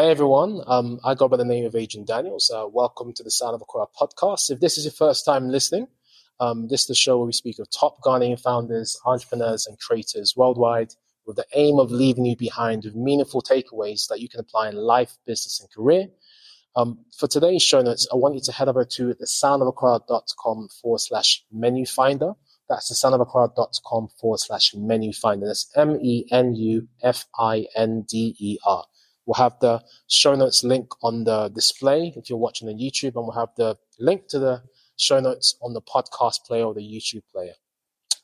Hey everyone, um, I go by the name of Adrian Daniels. Uh, welcome to the Sound of Accra podcast. If this is your first time listening, um, this is the show where we speak of top Ghanaian founders, entrepreneurs, and creators worldwide with the aim of leaving you behind with meaningful takeaways that you can apply in life, business, and career. Um, for today's show notes, I want you to head over to thesoundofaccra.com forward slash menu finder. That's thesoundofaccra.com forward slash menu finder. That's M E N U F I N D E R. We'll have the show notes link on the display if you're watching on YouTube, and we'll have the link to the show notes on the podcast player or the YouTube player.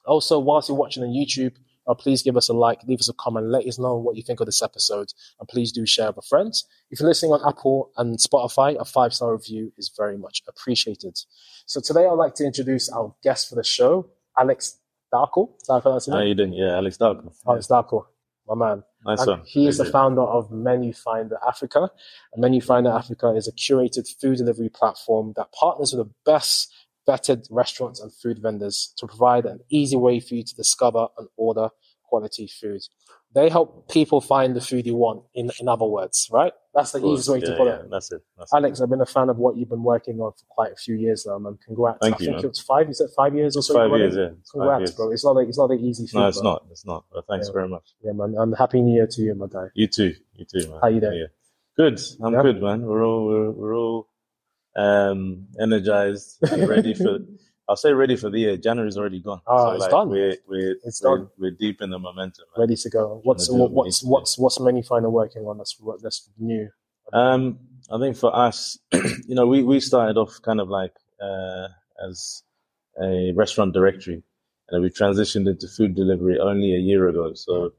Also, whilst you're watching on YouTube, uh, please give us a like, leave us a comment, let us know what you think of this episode, and please do share with friends. If you're listening on Apple and Spotify, a five star review is very much appreciated. So today I'd like to introduce our guest for the show, Alex Darko. Is that how I pronounce your name? you doing? Yeah, Alex Darko. Alex Darko, my man. Nice And he is the founder of Menu Finder Africa. And Menu Finder Africa is a curated food delivery platform that partners with the best vetted restaurants and food vendors to provide an easy way for you to discover and order quality food. They help people find the food you want, in, in other words, right? That's the easiest way to put yeah, it. That's it. That's it. Alex, I've been a fan of what you've been working on for quite a few years now, man. Congrats. Thank I you, think man. it five, is it five years or so? Five years, yeah. It's Congrats, years. bro. It's not, a, it's not an easy feat. No, it's bro. not. It's not. But thanks Yeah. very much. Yeah, man. And happy new year to you, my guy. You too. You too, man. How you doing? Yeah. Good. I'm Yeah? good, man. We're all we're, we're all um energized, ready for. I'll say ready for the year. January's already gone. Oh, it's done. We're we're It's we're, done. we're deep in the momentum. Man. ready to go. What's what, what what's need to do. what's what's Menu Finder working on that's what- that's new? Um, I think for us, you know, we, we started off kind of like uh, as a restaurant directory, and we transitioned into food delivery only a year ago. So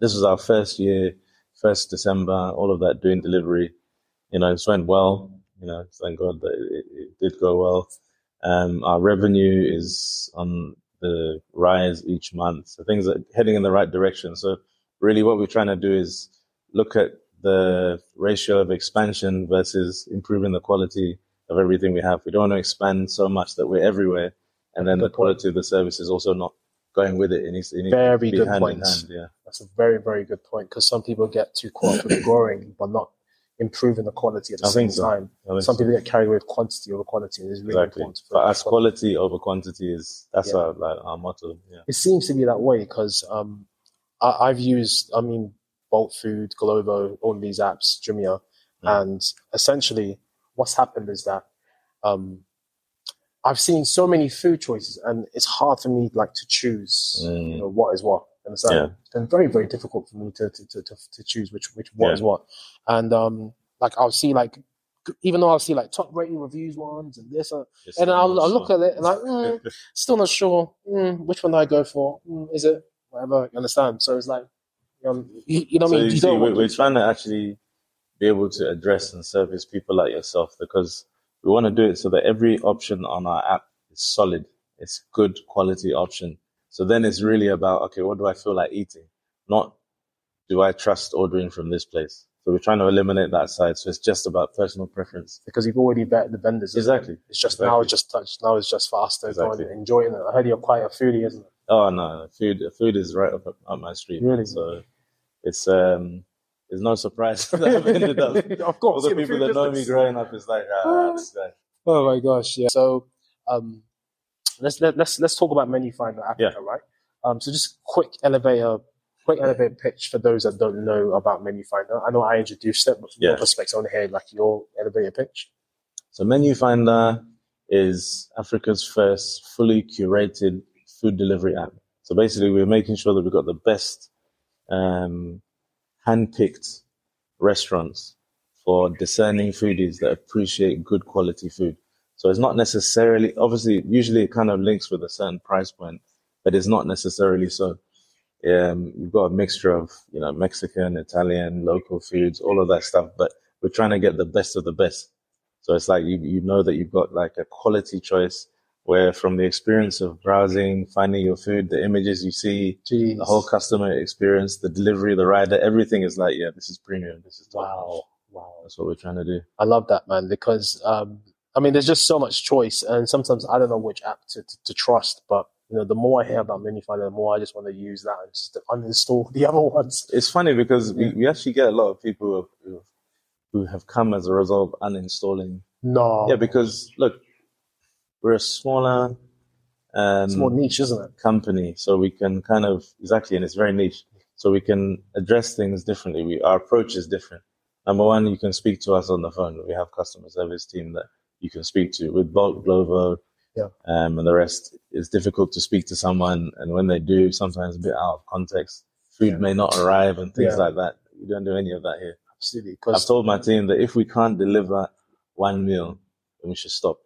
this was our first year, first December, all of that doing delivery. You know, it went well. You know, thank God that it, it did go well. Um, our revenue is on the rise each month, so things are heading in the right direction. So really, what we're trying to do is look at the ratio of expansion versus improving the quality of everything we have. We don't want to expand so much that we're everywhere, and then the Good point. quality of the service is also not going with it. It needs, it needs Very to be good hand in points. hand. Yeah, That's a very very good point because some people get too caught up with growing but not improving the quality at the I same so. time. Some so. people get carried away with quantity over quality, and it's really exactly. important. For us, quality over quantity is that's Yeah. our like our motto. Yeah, It seems to be that way because um, I, I've used, I mean, Bolt Food, Glovo, all these apps, Jumia, Mm. and essentially what's happened is that um, I've seen so many food choices, and it's hard for me like to choose Mm. you know, what is what. Understand? Yeah. It's been very, very difficult for me to to, to, to, to choose which which what Yeah. is what, and um, like I'll see like. Even though I'll see like top rating reviews ones and this, uh, and I'll, I'll look so- at it and like, mm, still not sure mm, which one do I go for. Mm, is it whatever? You understand? So it's like, um, you, you know what so I mean? you see, don't we're, we're trying to actually be able to address and service people like yourself because we want to do it so that every option on our app is solid. It's good quality option. So then it's really about okay, what do I feel like eating? Not do I trust ordering from this place. So we're trying to eliminate that side. So it's just about personal preference. because you've already vetted the vendors. isn't it? Exactly. It's just now it's just touch. Now it's just for us to go Exactly. and enjoy it. I heard you're quite a foodie, isn't it? Oh no, food food is right up up my street. Really? So it's um it's no surprise that I've ended up of course. the the people that know me growing up is like, ah, this guy. Oh my gosh, yeah. So um, let's let, let's let's talk about Menu Finder Africa, right? Um, so just quick elevator, quick elevator pitch for those that don't know about Menu Finder. I know I introduced it, but from your Yeah. perspective, I want to hear like your elevator pitch. So Menu Finder is Africa's first fully curated food delivery app. So basically, we're making sure that we've got the best um, hand-picked restaurants for discerning foodies that appreciate good quality food. So it's not necessarily, obviously, usually it kind of links with a certain price point, but it's not necessarily so. Um, you've got a mixture of, you know, Mexican, Italian, local foods, all of that stuff, but we're trying to get the best of the best. So it's like you, you know that you've got like a quality choice where from the experience of browsing, finding your food, the images you see, Jeez. the whole customer experience, the delivery, the rider, everything is like, yeah, this is premium. This is top. wow, wow. That's what we're trying to do. I love that, man, because um, I mean, there's just so much choice, and sometimes I don't know which app to, to, to trust. But you know, the more I hear about Menu Finder, the more I just want to use that and just uninstall the other ones. It's funny because we, we actually get a lot of people who have, who have who have come as a result of uninstalling. No. Yeah, because look, we're a smaller um, it's more niche, isn't it? company, so we can kind of exactly, and it's very niche. So we can address things differently. We our approach is different. Number one, you can speak to us on the phone. We have customer service team that you can speak to. With Bolt Glovo, Yeah. um, and the rest, it's difficult to speak to someone, and when they do, sometimes a bit out of context. Food Yeah. may not arrive and things Yeah. like that. We don't do any of that here. Absolutely. I've told my team that if we can't deliver one meal, then we should stop.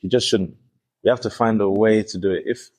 You just shouldn't. You have to find a way to do it. If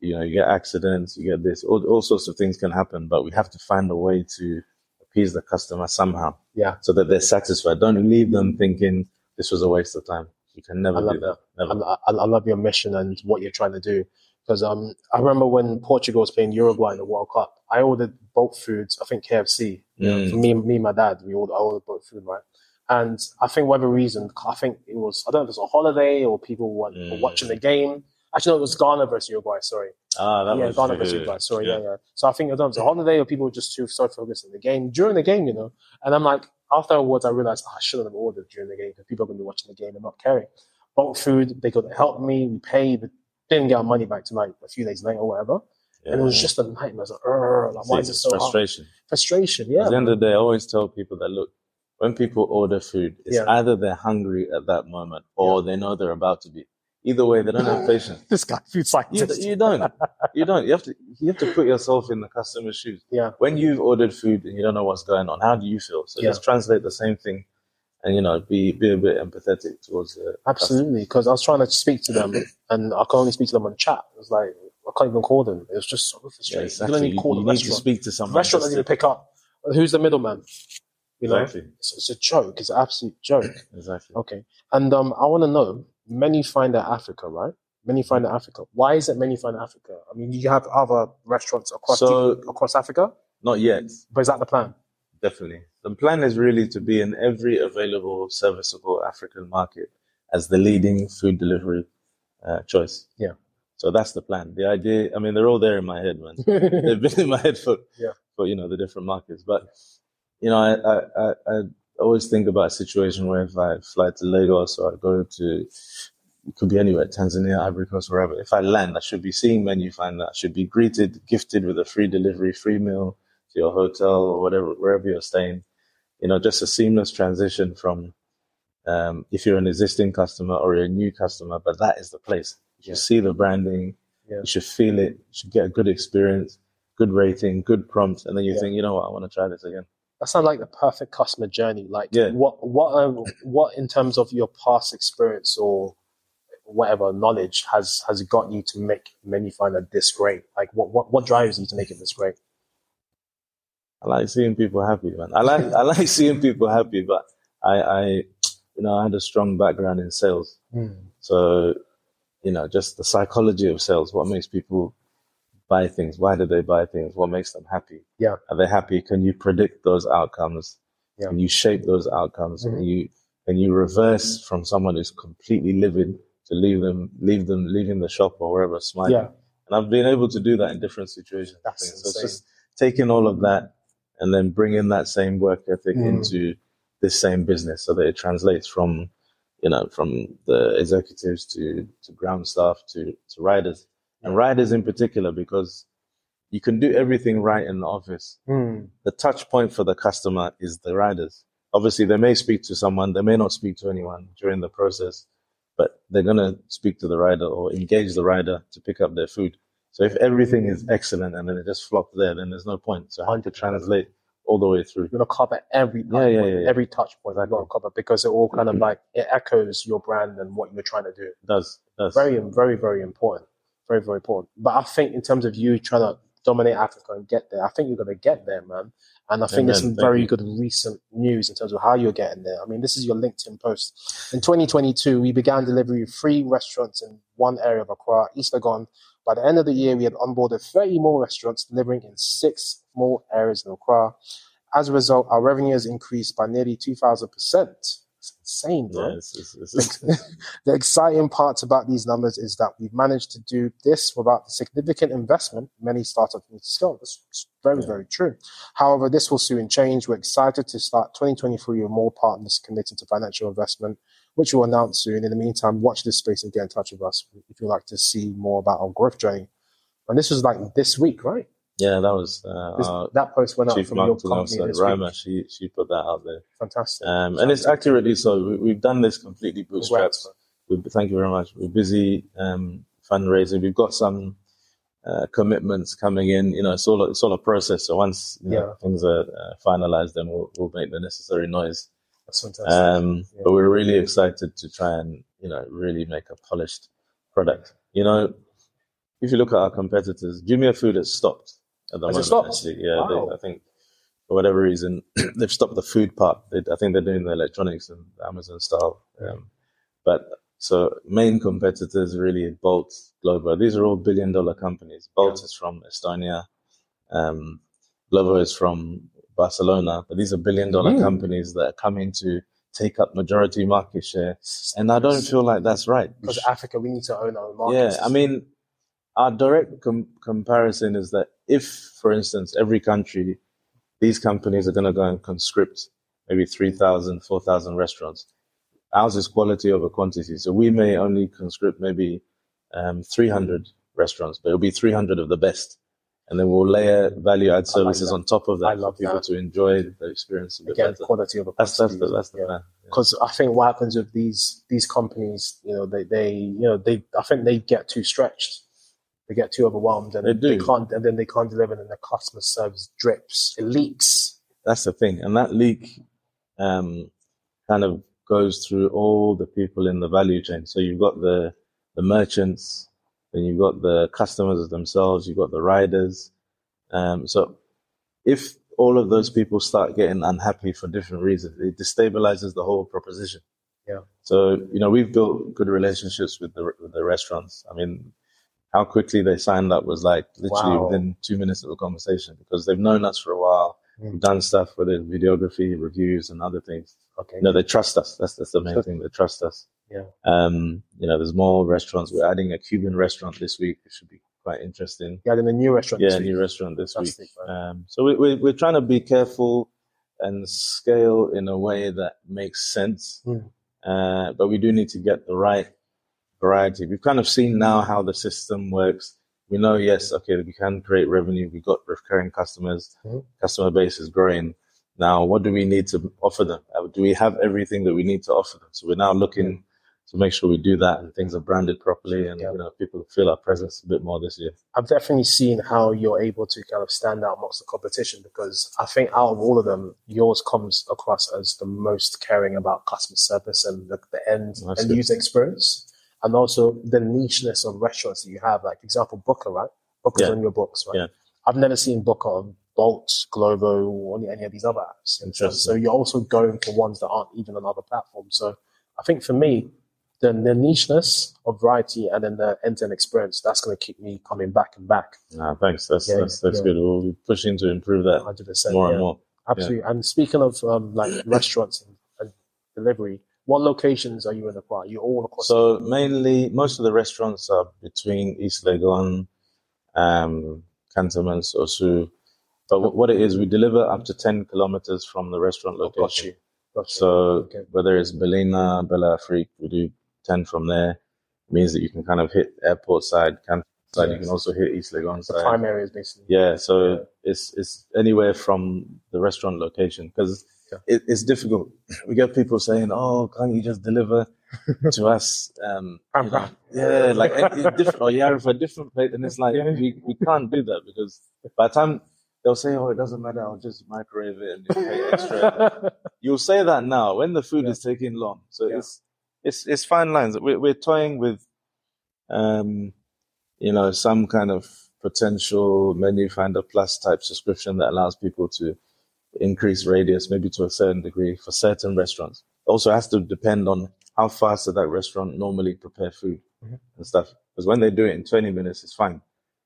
you know you get accidents, you get this, all, all sorts of things can happen, but we have to find a way to appease the customer somehow yeah, so that they're satisfied. Don't leave them thinking this was a waste of time. You can never love do that. Never. I, I, I love your mission and what you're trying to do. Because um, I remember when Portugal was playing Uruguay in the World Cup, I ordered Bolt Foods. I think KFC. Mm. for me, me and my dad, we ordered, I ordered Bolt Food, right? And I think whatever reason, I think it was I don't know if it was a holiday or people were, were Mm. watching the game. Actually, no, it was Ghana versus Uruguay. Sorry, Ah, that yeah, was Ghana versus Uruguay. Sorry, yeah. yeah, So I think I don't know if it was a holiday or people were just too so focused on the game during the game, you know. And I'm like, after awards, I realized oh, I shouldn't have ordered during the game because people are going to be watching the game and not caring. Bolt Food, they could help me, we paid, but didn't get our money back tonight a few days later or whatever. And it was just a nightmare. I was like, "Urgh, like why is it so hard? frustration. Frustration, yeah. At the end of the day, I always tell people that look, when people order food, it's Yeah. either they're hungry at that moment or they know they're about to be. Either way, they don't have patience. this guy, food You, scientist. you don't. You don't. You have to. You have to put yourself in the customer's shoes. Yeah. When you've ordered food and you don't know what's going on, how do you feel? So Yeah. just translate the same thing, and you know, be be a bit empathetic towards the Absolutely, because I was trying to speak to them and I could only speak to them on chat. It was like I can't even call them. It was just so frustrating. You exactly. You, call you the need to speak to someone. restaurant doesn't even to- pick up. Who's the middleman? You know, Exactly. it's, it's a joke. It's an absolute joke. Exactly. Okay, and um, I want to know. Menu Finder Africa, right? Menu Finder Africa. Why is it Menu Finder Africa? I mean, you have other restaurants across So- across Africa, Not yet. but is that the plan? Definitely. The plan is really to be in every available serviceable African market as the leading food delivery uh, choice. Yeah. So that's the plan. The idea, I mean, they're all there in my head, man. They've been in my head for, Yeah. for, you know, the different markets. But, you know, I, I, I always think about a situation where if I fly to Lagos or I go to, it could be anywhere, Tanzania, Ivory Coast, wherever. If I land, I should be seeing menu finder. I should be greeted, gifted with a free delivery, free meal to your hotel or whatever, wherever you're staying. You know, just a seamless transition from, um, if you're an existing customer or you're a new customer, but that is the place. You should see the branding. Yeah. You should feel it. You should get a good experience, good rating, good prompt. And then you Yeah. think, you know what? I want to try this again. That sounds like the perfect customer journey. Like, Yeah. what, what, um, what in terms of your past experience or whatever knowledge has has got you to make Menu Finder this great? Like, what, what, what drives you to make it this great? I like seeing people happy, man. I like I like seeing people happy, but I, I you know I had a strong background in sales, so you know just the psychology of sales. What makes people buy things? Why do they buy things? What makes them happy? Yeah. Are they happy? Can you predict those outcomes? Yeah. Can you shape those outcomes? Mhm. Can you can you reverse from someone who's completely livid to leave them leave them leaving the shop or wherever smiling? Yeah, And I've been able to do that in different situations. That's So it's just taking all of that and then bringing that same work ethic Mm. into this same business so that it translates from, you know, from the executives to, to ground staff to, to riders and riders in particular, because you can do everything right in the office. Mm. The touch point for the customer is the riders. Obviously, they may speak to someone, they may not speak to anyone during the process, but they're going to speak to the rider or engage the rider to pick up their food. So if everything is excellent and then it just flops there, then there's no point. So have to translate all the way through. You're gonna cover every touch Yeah, yeah, yeah, yeah. every touch point. I've got to cover because it all kind of like it echoes your brand and what you're trying to do. It does. It does. Very, very, very important. Very, very important. But I think in terms of you trying to dominate Africa and get there, I think you're gonna get there, man. And I think there's some Thank very you. good recent news in terms of how you're getting there. I mean, this is your LinkedIn post. In 2022, we began delivery of three restaurants in one area of Accra, East Legon. By the end of the year, we had onboarded 30 more restaurants, delivering in six more areas in Accra. As a result, our revenue has increased by nearly 2,000%. It's insane, bro. Yeah, it's, it's, it's, the exciting parts about these numbers is that we've managed to do this without the significant investment many startups need to scale. That's Very, Yeah. very true. However, this will soon change. We're excited to start 2023 with more partners committed to financial investment, which we'll announce soon. In the meantime, watch this space and get in touch with us if you'd like to see more about our growth journey. And this was like this week, right? Yeah, that was uh, This, our that post went out from your company officer, this. She she put that out there, Fantastic. um, and it's accurately so. We, we've done this completely bootstrapped. Congrats. We, thank you very much. We're busy um, fundraising. We've got some uh, commitments coming in. You know, it's all a, it's all a process. So once you know, things are uh, finalized, then we'll we'll make the necessary noise. That's fantastic. Um, Yeah. But we're really excited to try and you know really make a polished product. You know, if you look at our competitors, Jumia Food has stopped at the Has moment. stopped? Actually, yeah, Wow. they, I think for whatever reason they've stopped the food part. They, I think they're doing the electronics and Amazon style. Um, but so main competitors really Bolt, Glovo. These are all billion dollar companies. Bolt Yeah. is from Estonia. Um, Glovo is from Barcelona, but these are billion dollar Mm. companies that are coming to take up majority market share. And I don't feel like that's right. Because Africa, we need to own our own yeah. I mean, our direct com- comparison is that if, for instance, every country, these companies are going to go and conscript maybe 3,000, 4,000 restaurants. Ours is quality over quantity. So we may only conscript maybe um, 300 restaurants, but it'll be 300 of the best. And then we'll layer value add services that. on top of that I love for people that. to enjoy the experience again, better. quality over That's, that's the, that's the Yeah. plan. because I think what happens with these these companies, you know, they they you know they I think they get too stretched, they get too overwhelmed, and They do. can't, and then they can't deliver, and the customer service drips, it leaks. That's the thing, and that leak um, kind of goes through all the people in the value chain. So you've got the the merchants, then you've got the customers themselves, you've got the riders. Um, so if all of those people start getting unhappy for different reasons, it destabilizes the whole proposition. Yeah. So you know we've built good relationships with the with the restaurants. I mean, how quickly they signed up was like literally Wow. within two minutes of a conversation because they've known us for a while. Mm. We've done stuff with it, videography, reviews, and other things. Okay, No, they trust us. That's that's the main Sure. thing. They trust us. Yeah. Um, you know, there's more restaurants. We're adding a Cuban restaurant this week. It should be quite interesting. yeah, then a new restaurant. Yeah, week. new restaurant this week. Fantastic, man. Um, so we, we, we're trying to be careful and scale in a way that makes sense. Mm. Uh, but we do need to get the right variety. We've kind of seen now how the system works. We know, yes, okay, we can create revenue. We've got recurring customers. Mhm. Customer base is growing. Now, what do we need to offer them? Uh, Do we have everything that we need to offer them? So we're now looking to make sure we do that and things are branded properly and Yeah. you know people feel our presence a bit more this year. I've definitely seen how you're able to kind of stand out amongst the competition because I think out of all of them, yours comes across as the most caring about customer service and the, the end, That's end good. user experience. And also the nicheness of restaurants that you have. Like, for example, Buka, right? Buka's Yeah. on your books, right? Yeah. I've never seen Buka on Bolt, Glovo, or any, any of these other apps. So, Interesting. so you're also going for ones that aren't even on other platforms. So I think for me, the, the nicheness of variety and then the end-to-end experience, that's going to keep me coming back and back. Ah, thanks. That's Yeah, that's that's yeah. good. We'll be pushing to improve that hundred percent. more yeah. and more. Absolutely. And speaking of um, like restaurants and, and delivery, what locations are you in across? Are you all across? So mainly, most of the restaurants are between East Legon, um, Cantonments, Osu. But wh- what it is, we deliver up to 10 kilometers from the restaurant Oh, got location. you. Got you. So Okay. whether it's Belina, Bella Afrique, we do 10 from there. It means that you can kind of hit airport side, Canton side. You can also hit East Legon the side. prime area is basically. Yeah, so Yeah. it's it's anywhere from the restaurant location because Yeah. it, it's difficult. We get people saying, "Oh, can't you just deliver to us?" Um, know, yeah, like it's different. Or yeah, for a different plate, and it's like we, we can't do that because by the time they'll say, "Oh, it doesn't matter. I'll just microwave it and you pay extra." You'll say that now when the food Yeah. is taking long. So Yeah. it's it's it's fine lines. We're we're toying with, um, you know, some kind of potential menu finder plus type subscription that allows people to increase radius, maybe to a certain degree for certain restaurants. Also has to depend on how fast does that restaurant normally prepare food Mhm. and stuff. Because when they do it in 20 minutes, it's fine.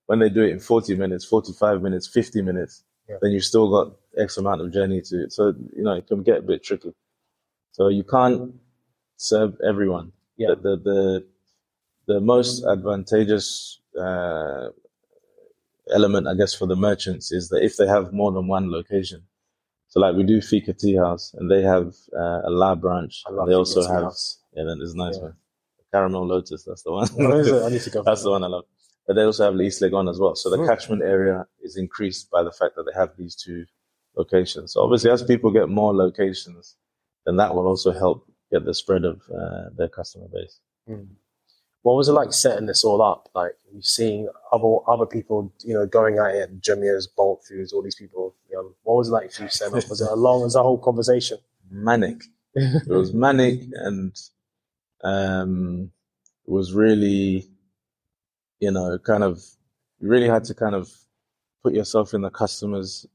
When they do it in 40 minutes, 45 minutes, 50 minutes, Yeah. then you've still got X amount of journey to it. So, you know, it can get a bit tricky. So you can't serve everyone. Yeah. The, the, the, the most advantageous uh, element, I guess, for the merchants is that if they have more than one location, so like we do Fika Tea House, and they have uh, a lab branch. They Fika also have House. yeah, that is nice Yeah. man. Caramel Lotus, that's the one. Where is it? I need to go. That's the one I love. But they also have East Legon as well. So the Mm. catchment area is increased by the fact that they have these two locations. So obviously, as people get more locations, then that will also help get the spread of uh, their customer base. Mm. What was it like setting this all up? Like you seeing other other people, you know, going at it, Jumia's, Bolt Foods, all these people. You know, what was it like for you setting up? Was it a long, was a whole conversation? Manic. It was manic, and um, it was really, you know, kind of, you really had to kind of put yourself in the customers.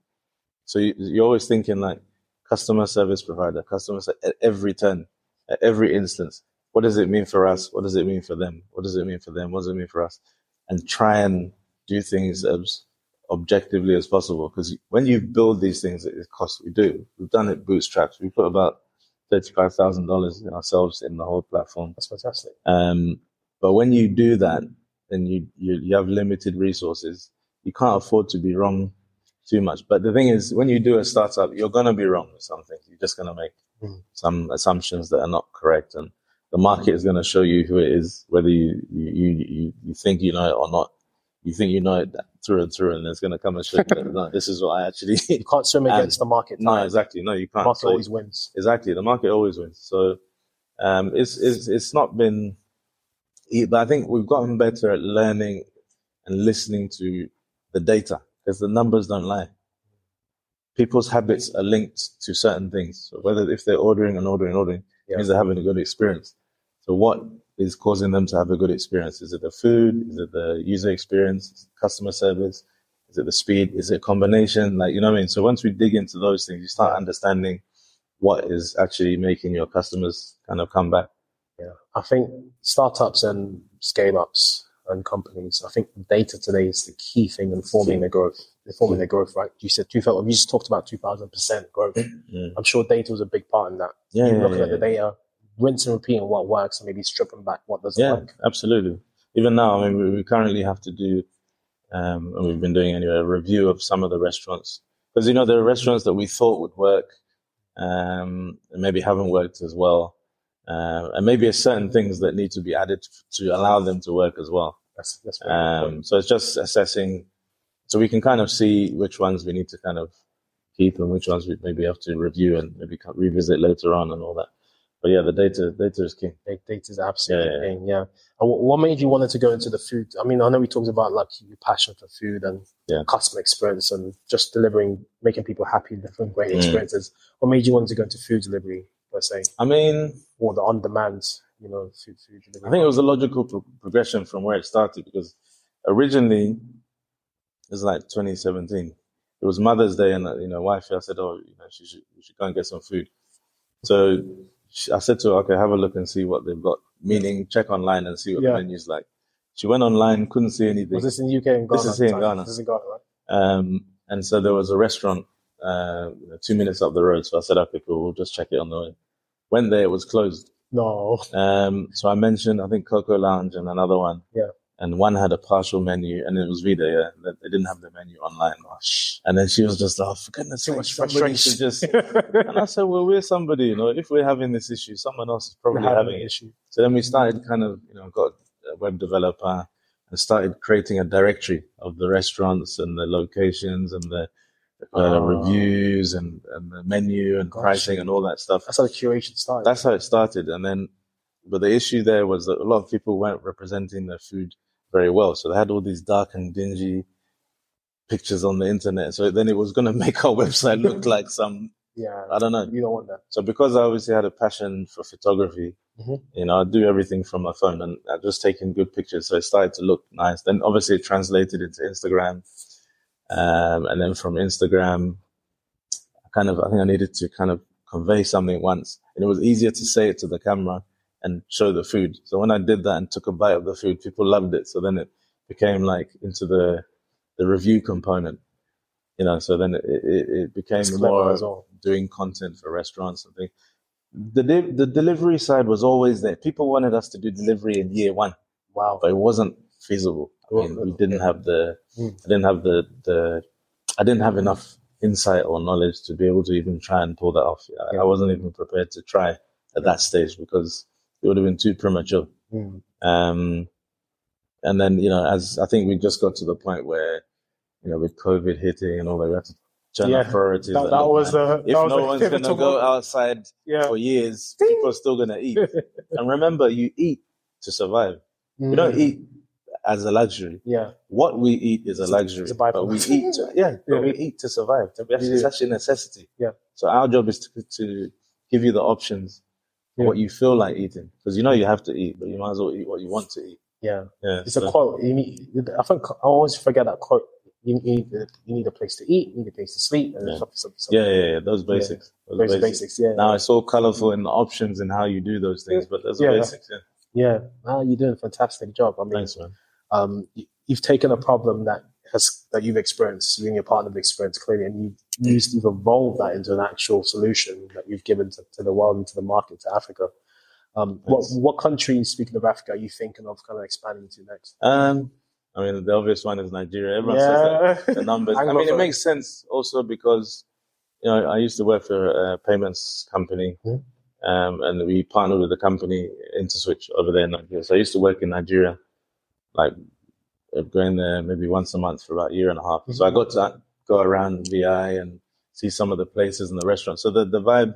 So you, you're always thinking like customer service provider, customer at every turn, at every instance. What does it mean for us? What does it mean for them? What does it mean for them? What does it mean for us? And try and do things as objectively as possible. Because when you build these things, it costs. We do. We've done it bootstraps. We put about thirty-five thousand dollars in ourselves in the whole platform. That's fantastic. Um, but when you do that, then you, you you have limited resources. You can't afford to be wrong too much. But the thing is, when you do a startup, you're gonna be wrong with something. You're just gonna make Mm. some assumptions that are not correct, and the market is gonna show you who it is, whether you you you, you think you know it or not. You think you know it through and through, and it's gonna come and show you that no, this is what I actually. You can't swim against the market. no, exactly. No, you can't. market So- always wins. Exactly, the market always wins. So um, it's it's it's not been, but I think we've gotten better at learning and listening to the data because the numbers don't lie. People's habits are linked to certain things. So whether if they're ordering and ordering and ordering, Yeah. it means they're having a good experience. So what is causing them to have a good experience? Is it the food? Is it the user experience? Customer service? Is it the speed? Is it a combination? Like you know what I mean? So once we dig into those things, you start understanding what is actually making your customers kind of come back. Yeah, I think startups and scale ups and companies. I think data today is the key thing in forming their growth. Informing their growth, right? You said two thousand. You just talked about two thousand percent growth. Mm. I'm sure data was a big part in that. Yeah, You're yeah, looking yeah, at the data, rinse and repeat on what works, and maybe stripping back what doesn't Yeah, work. absolutely. Even now, I mean, we, we currently have to do, um, and we've been doing anyway, a review of some of the restaurants because you know there are restaurants that we thought would work, um, and maybe haven't worked as well, uh, and maybe certain things that need to be added to allow them to work as well. That's that's. Um, so it's just assessing, so we can kind of see which ones we need to kind of keep and which ones we maybe have to review and maybe revisit later on and all that. But yeah, the data data is king. Data is absolutely Yeah, yeah, king. Yeah. And what, made you wanted to go into the food? I mean, I know we talked about like your passion for food and Yeah. customer experience and just delivering, making people happy, different great Mm. experiences. What made you want to go into food delivery per se, I mean, or the on demand, you know, food food delivery? I think it was a logical pro- progression from where it started because originally it was like 2017. It was Mother's Day, and uh, you know, wife, I said, "Oh, you know, she should, we should go and get some food." So I said to her, "Okay, have a look and see what they've got." Meaning, check online and see what Yeah. the menu's like. She went online, couldn't see anything. was this in UK and Ghana? This is here in? Ghana. This is in Ghana, right? Um, and so there was a restaurant uh, two minutes up the road. So I said, okay, cool, we'll just check it on the way. Went there, it was closed. No. Um, so I mentioned, I think Coco Lounge and another one. Yeah. And one had a partial menu, and it was Vida. Yeah, they, didn't have the menu online. And then she was just, oh, for goodness sake, much somebody should frustration. just. And I said, well, we're somebody, you know. If we're having this issue, someone else is probably Having having an issue. So then we started kind of, you know, got a web developer and started creating a directory of the restaurants and the locations and the uh, Oh. reviews and, and the menu and Gosh. pricing and all that stuff. That's how the curation started. That's how it started. And then, but the issue there was that a lot of people weren't representing their food very well. So they had all these dark and dingy pictures on the internet. So then it was going to make our website look like some, yeah. I don't know, You don't want that. so because I obviously had a passion for photography, Mhm. you know, I do everything from my phone and I just taking good pictures. So it started to look nice. Then obviously it translated into Instagram. Um, and then from Instagram, I kind of, I think I needed to kind of convey something once and it was easier to say it to the camera and show the food. So when I did that and took a bite of the food, people loved it. So then it became like into the, the review component, you know, so then it, it, it became more well. doing content for restaurants and things. The de- the delivery side was always there. People wanted us to do delivery in year one, Wow. but it wasn't feasible. I mean, we didn't have the, Mm. I didn't have the, the, I didn't have enough insight or knowledge to be able to even try and pull that off. I, Yeah. I wasn't even prepared to try at that stage because it would have been too premature. Mm. Um, and then, you know, as I think we just got to the point where, you know, with COVID hitting and all that, we had to turn Yeah, our priorities. That, that was the if that was no one's going to go outside Yeah. for years, people are still going to eat. and remember, you eat to survive. We don't Mm. eat as a luxury. Yeah. What we eat is a luxury, a but we eat. To, yeah, but Yeah. we eat to survive. It's, actually a necessity. Yeah. So our job is to, to give you the options Yeah. what you feel like eating, because you know you have to eat, but you might as well eat what you want to eat. Yeah. Yeah, It's a quote. You need, I think I always forget that quote. You, you, need, you need a place to eat, you need a place to sleep, and Yeah. yeah, yeah, yeah. Those basics. Those Basic basics. basics. Yeah. Now it's all colorful in the options and how you do those things, but those are Yeah. basics. Yeah. yeah. Ah, you're doing a fantastic job. I mean, Thanks, man. um, you've taken a problem that has that you've experienced, you and your partner have experienced clearly, and you've used, you've evolved that into an actual solution that you've given to, to the world and to the market, to Africa. Um, what what countries, speaking of Africa, are you thinking of kind of expanding to next? Um, I mean, the obvious one is Nigeria. Everyone says that. yeah, the numbers. I mean, it makes sense also because you know I used to work for a payments company, Mhm. um, and we partnered with the company InterSwitch over there in Nigeria. So I used to work in Nigeria, like uh, going there maybe once a month for about a year and a half. So I got to go around VI and see some of the places and the restaurants. So the the vibe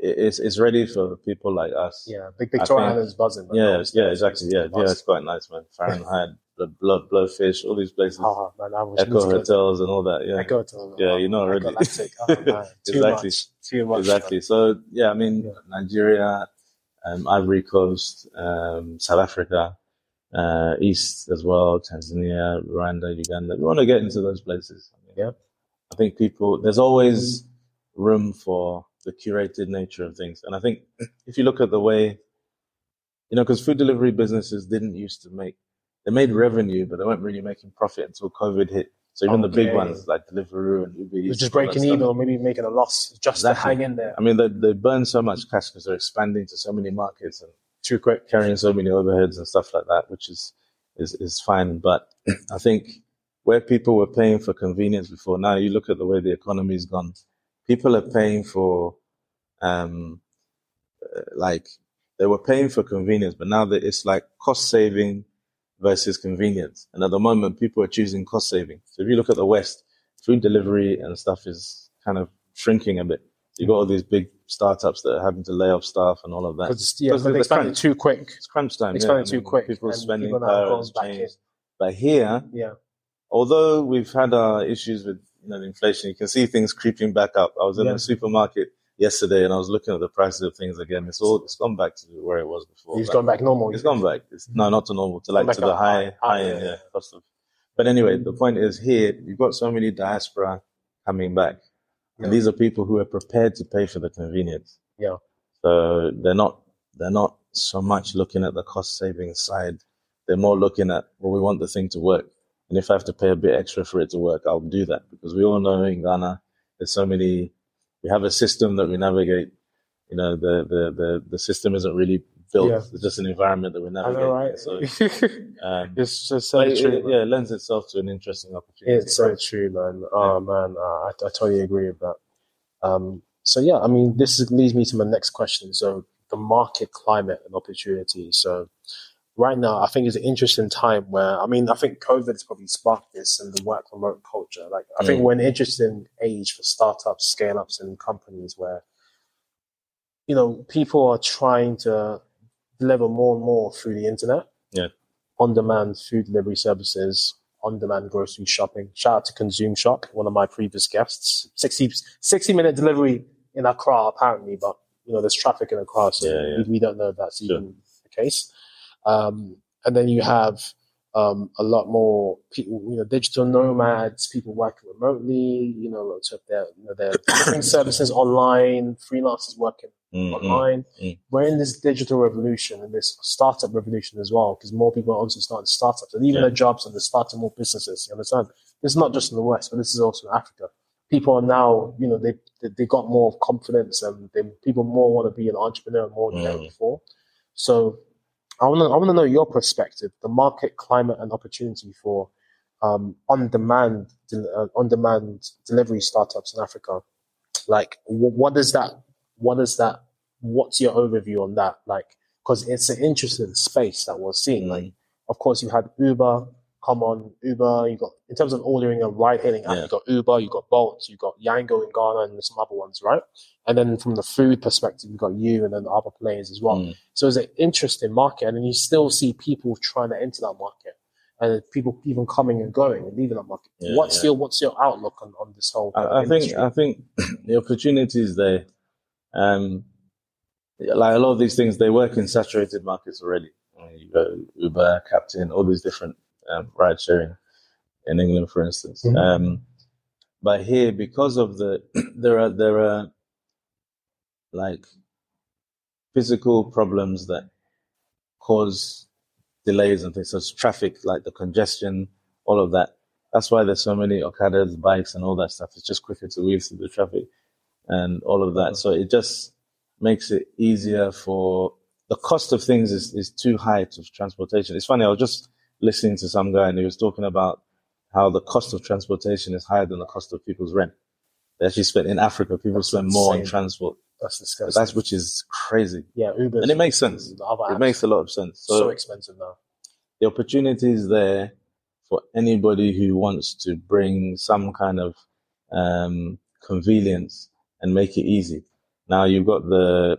is is ready for people like us. yeah, Big Victoria think- Island's buzzing. yeah, yeah, exactly. Yeah, yeah, it's quite nice, man. Fahrenheit, the blood, blowfish, all these places. Oh man, I was Eko hotels and all that. Yeah, Eko Hotel. Yeah, you know already. Oh, man. Too Exactly. much. Too much. exactly. So yeah, I mean Yeah. Nigeria, um, Ivory Coast, um, South Africa, uh, East as well, Tanzania, Rwanda, Uganda. We want to get into those places. I mean, Yeah. I think people. There's always room for the curated nature of things, and I think if you look at the way, you know, because food delivery businesses didn't used to make. They made revenue, but they weren't really making profit until COVID hit. So even the big ones like Deliveroo and Uber Eats, just and all that breaking even or maybe making a loss just Exactly. to hang in there. I mean, they, they burn so much cash because they're expanding to so many markets and Too quick. carrying so many overheads and stuff like that, which is, is, is fine. But I think where people were paying for convenience before, now you look at the way the economy's gone, people are paying for, um, uh, like, they were paying for convenience, but now that it's like cost saving versus convenience. And at the moment, people are choosing cost saving. So if you look at the West, food delivery and stuff is kind of shrinking a bit. So you got all these big startups that are having to lay off staff and all of that. Because yeah, Because because they the expanded crunch. too quick. It's crunch time. They yeah. I too mean, quick. People's and spending people power has back in. changed. But here, Yeah. although we've had our issues with you know the inflation, you can see things creeping back up. I was in Yeah. the supermarket yesterday and I was looking at the prices of things again. It's all it's gone back to where it was before. Like, gone back normal. it's gone back. It's, no, not to normal, to like to the high, high, end, yeah. yeah, cost of. But anyway, the point is here you've got so many diaspora coming back, Yeah. and these are people who are prepared to pay for the convenience. Yeah. So they're not they're not so much looking at the cost saving side. They're more looking at well, we want the thing to work, and if I have to pay a bit extra for it to work, I'll do that because we all know in Ghana there's so many. We have a system that we navigate. You know, the the the, the system isn't really built. Yeah. It's just an environment that we I navigate. know, right? So um, it's just so it, true. it- yeah, it lends itself to an interesting opportunity. It's so true, man. Oh man, uh, I, I totally agree with that. Um, so yeah, I mean, this is, leads me to my next question. So the market climate and opportunity. So right now, I think it's an interesting time where I mean, I think COVID has probably sparked this and the work remote culture. Like, I think we're in an interesting age for startups, scale ups, and companies where you know people are trying to deliver more and more through the internet. Yeah. On demand food delivery services, on demand grocery shopping. Shout out to Consume Shop, one of my previous guests. 60, 60 minute delivery in Accra, apparently, but you know, there's traffic in Accra, so Yeah, yeah. We, we don't know if that's Sure. even the case. Um, and then you have um, a lot more people, you know, digital nomads, people working remotely, you know, so they're, you know, they're services online, freelancers working Mm, mm. online. mm. We're in this digital revolution and this startup revolution as well, because more people are also starting startups and even Yeah. their jobs and they're starting more businesses. You understand? This is not just in the West, but this is also in Africa. People are now, you know, they they, they got more confidence and they, people more want to be an entrepreneur more than ever Mm. before. So I want to I want to know your perspective, the market climate and opportunity for um, on demand uh, on demand delivery startups in Africa. Like, wh- what does that? What is that? What's your overview on that? Like, because it's an interesting space that we're seeing. Mm. Like, of course, you had Uber come on, Uber. You got in terms of ordering a ride-hailing app, Yeah. you got Uber, you got Bolt, you got Yango in Ghana, and some other ones, right? And then from the food perspective, you got you, and then the other players as well. Mm. So it's an interesting market, and then you still see people trying to enter that market, and people even coming and going and leaving that market. Yeah, what's yeah. your what's your outlook on, on this whole? I, I think? I think the opportunities there. Um, like a lot of these things, they work in saturated markets already. You got Uber, Kapten, all these different um, ride sharing in England, for instance. Mhm. Um, but here, because of the there are there are like physical problems that cause delays and things, such as traffic, like the congestion, all of that. That's why there's so many Okadas, bikes, and all that stuff. It's just quicker to weave through the traffic and all of that. So it just makes it easier for the cost of things is, is too high to transportation. It's funny, I was just listening to some guy and he was talking about how the cost of transportation is higher than the cost of people's rent. They actually spend in Africa, people That's spend more on transport. that's disgusting. That's which is crazy. yeah, Uber, And it makes sense. It makes a lot of sense. so, So, expensive now. the opportunity is there for anybody who wants to bring some kind of um, convenience and make it easy. Now you've got the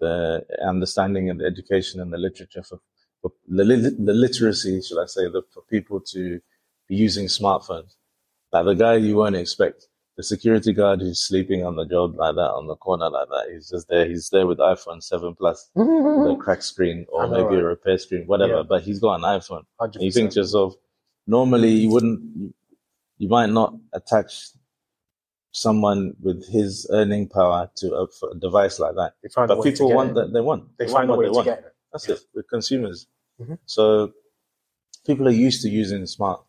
the understanding and the education and the literature for, for the, the literacy, should I say, the, for people to be using smartphones. Like the guy you won't expect, the security guard who's sleeping on the job like that, on the corner like that, he's just there. He's there with iPhone 7 Plus, the a cracked screen or know, maybe a repair screen, whatever, Yeah. but he's got an iPhone. And you think to yourself, normally you wouldn't, you, you might not attach someone with his earning power to a, for a device like that. They But people want that they want. They want find what they want. it. That's it with consumers. Mhm. So people are used to using smart.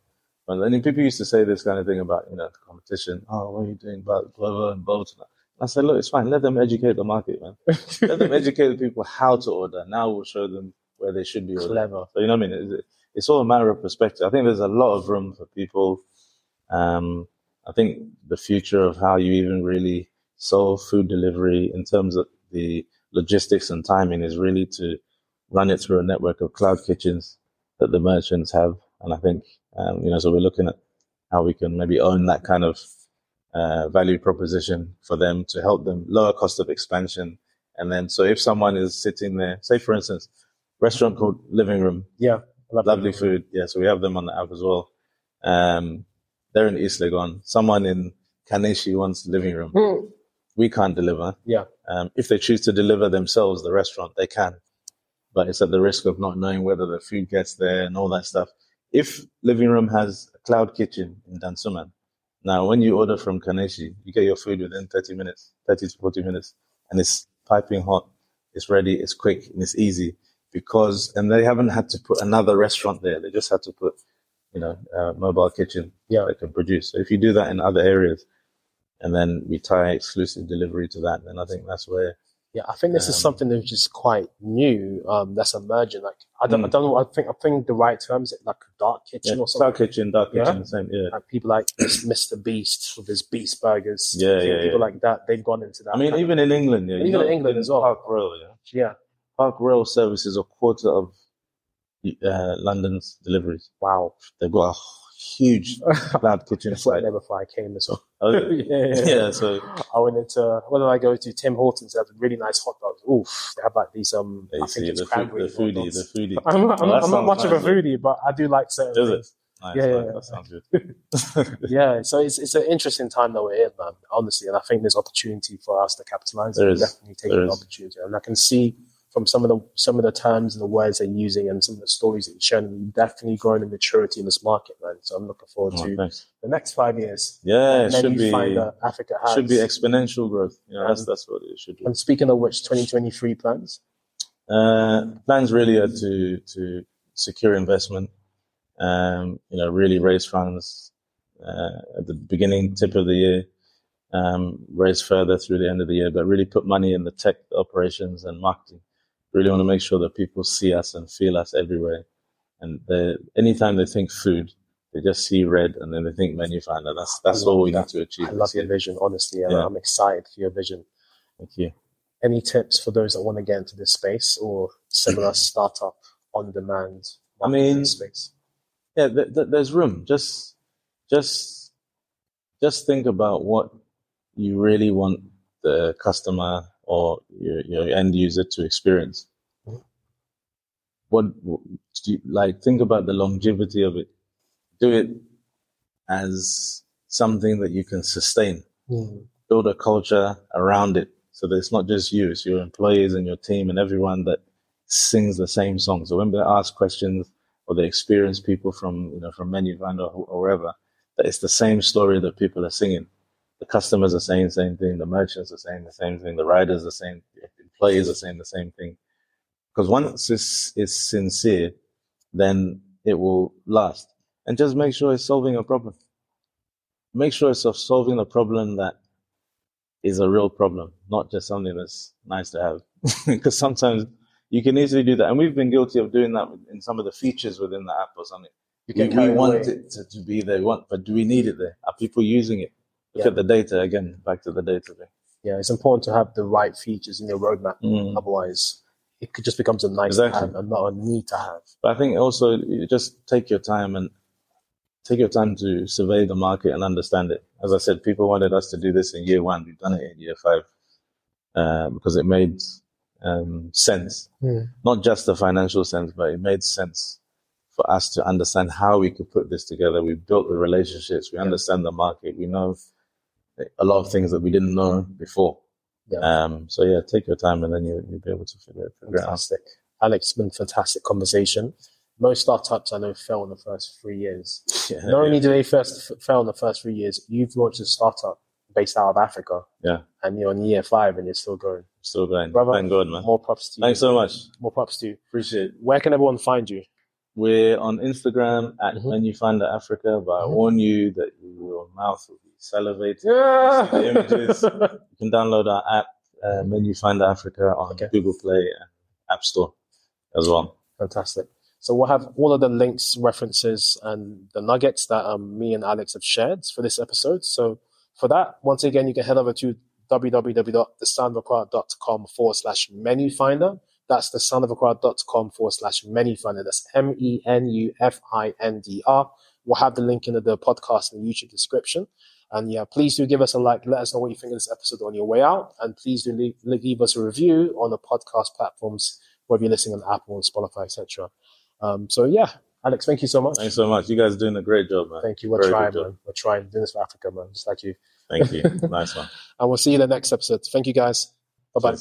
And then people used to say this kind of thing about you know the competition. Oh, what are you doing about Glovo and Bolt? I said, look, it's fine. Let them educate the market, man. Let them educate the people how to order. Now we'll show them where they should be ordering. Clever. So you know what I mean? It's, it's all a matter of perspective. I think there's a lot of room for people. Um, I think the future of how you even really solve food delivery in terms of the logistics and timing is really to run it through a network of cloud kitchens that the merchants have. And I think, um, you know, so we're looking at how we can maybe own that kind of uh, value proposition for them to help them lower cost of expansion. And then, so if someone is sitting there, say for instance, restaurant called Living Room, Yeah, love lovely food. Yeah, so we have them on the app as well. Um, they're in East Legon. Someone in Kaneshi wants living room. Mm. We can't deliver. Yeah. Um, if they choose to deliver themselves, the restaurant, they can. But it's at the risk of not knowing whether the food gets there and all that stuff. If living room has a cloud kitchen in Dansoman, now when you order from Kaneshi, you get your food within 30 minutes, 30 to 40 minutes, and it's piping hot, it's ready, it's quick, and it's easy because, and they haven't had to put another restaurant there. They just had to put, you know, a mobile kitchen Yeah. it can produce. So if you do that in other areas, and then we tie exclusive delivery to that, then I think that's where Yeah, I think this is Um, something that's just quite new. Um, that's emerging. Like I don't, I Mm. don't know. I think I think the right term is it like a dark kitchen yeah, or something. dark kitchen, dark Yeah. kitchen, same, yeah. Like people like Mr. Beast with his Beast burgers. Yeah, yeah, People yeah. like that. They've gone into that. I mean, even in England, yeah, you Even in England as well. Park Royal, yeah. of- yeah. Park Royal services a quarter of uh, London's deliveries. Wow. They've got a huge cloud kitchen That's what I site. never fly came as well. Oh, yeah, yeah, yeah. so I went into where did I go to? Tim Hortons. They have really nice hot dogs. Oof, they have like these um. I think it's the, food, the foodie, the foodie. I'm not, Oh, I'm not much of a foodie, but I do like certain Is it? Nice, Yeah, nice, yeah. that sounds good. Yeah, so it's it's an interesting time that we're in, man. Honestly, and I think there's opportunity for us to capitalize. There is. Definitely taking the opportunity, and I can see from some of the some of the terms and the words they're using, and some of the stories that you're sharing, you've definitely grown in maturity in this market, man. So I'm looking forward Oh, to the next five years. Yeah, it should be Africa has. should be exponential growth. You know, that's Um, that's what it should be. and speaking of which, 2023 plans. Uh, plans really are to to secure investment. Um, you know, really raise funds uh, at the beginning, tip of the year. Um, raise further through the end of the year, but really put money in the tech operations and marketing. Really want to make sure that people see us and feel us everywhere. And they, anytime they think food, they just see red and then they think menu finder. That's that's all we need to achieve. I love your vision, honestly. and Yeah. I'm excited for your vision. Thank you. Any tips for those that want to get into this space or similar startup on demand I mean, space? yeah, th- th- there's room. Just, just, just think about what you really want the customer or your, your end user to experience. What, you, like? Think about the longevity of it. Do it as something that you can sustain. Mm. Build a culture around it, so that it's not just you; it's your employees and your team and everyone that sings the same song. So when they ask questions or they experience people from you know from menu finder or, or wherever, that it's the same story that people are singing. The customers are saying the same thing, the merchants are saying the same thing, the riders are saying, the employees are saying the same thing. Because once it's, it's sincere, then it will last. And just make sure it's solving a problem. Make sure it's solving a problem that is a real problem, not just something that's nice to have. Because sometimes you can easily do that. And we've been guilty of doing that in some of the features within the app or something. You We, we want it to, to be there, we want, but do we need it there? Are people using it? Look Yeah. at the data again, back to the data thing. Yeah, it's important to have the right features in your roadmap. Mm. Otherwise, it could just becomes a nice Exactly. to have and not a need to have. But I think also you just take your time and take your time to survey the market and understand it. As I said, people wanted us to do this in year one. We've done it in year five uh, because it made um, sense. Mm. Not just the financial sense, but it made sense for us to understand how we could put this together. We built the relationships. We understand the market. We know a lot of things that we didn't know before. Yeah. Um, so yeah, take your time and then you, you'll be able to figure it, out. Fantastic. Alex, it's been a fantastic conversation. Most startups I know fail in the first three years. Yeah, Not only do they first fail in the first three years, you've launched a startup based out of Africa. Yeah. And you're on year five and you're still going. Still going. Brother, Thank God, man. More props to you. Thanks so much. More props to you. Appreciate it. Where can everyone find you? We're on Instagram at Mhm. Menu Finder Africa, but I Mhm. warn you that your mouth will be salivating. Yeah. The images. You can download our app, uh, Menu Finder Africa, on Okay. Google Play and App Store as well. Fantastic. So we'll have all of the links, references, and the nuggets that um, me and Alex have shared for this episode. So for that, once again, you can head over to www.thesoundofaccra.com forward slash menu finder. That's the thesoundofaccra.com forward slash menu finder. That's M E N U F I N D R. We'll have the link in the podcast and the YouTube description. And yeah, please do give us a like. Let us know what you think of this episode on your way out. And please do leave, leave us a review on the podcast platforms, whether you're listening on Apple and Spotify, etc. Um, so yeah, Alex, thank you so much. Thanks so much. You guys are doing a great job, man. Thank you. We're Very trying, man. We're trying. Doing this for Africa, man. Just like you. Thank you. nice one. And we'll see you in the next episode. Thank you, guys. Bye bye.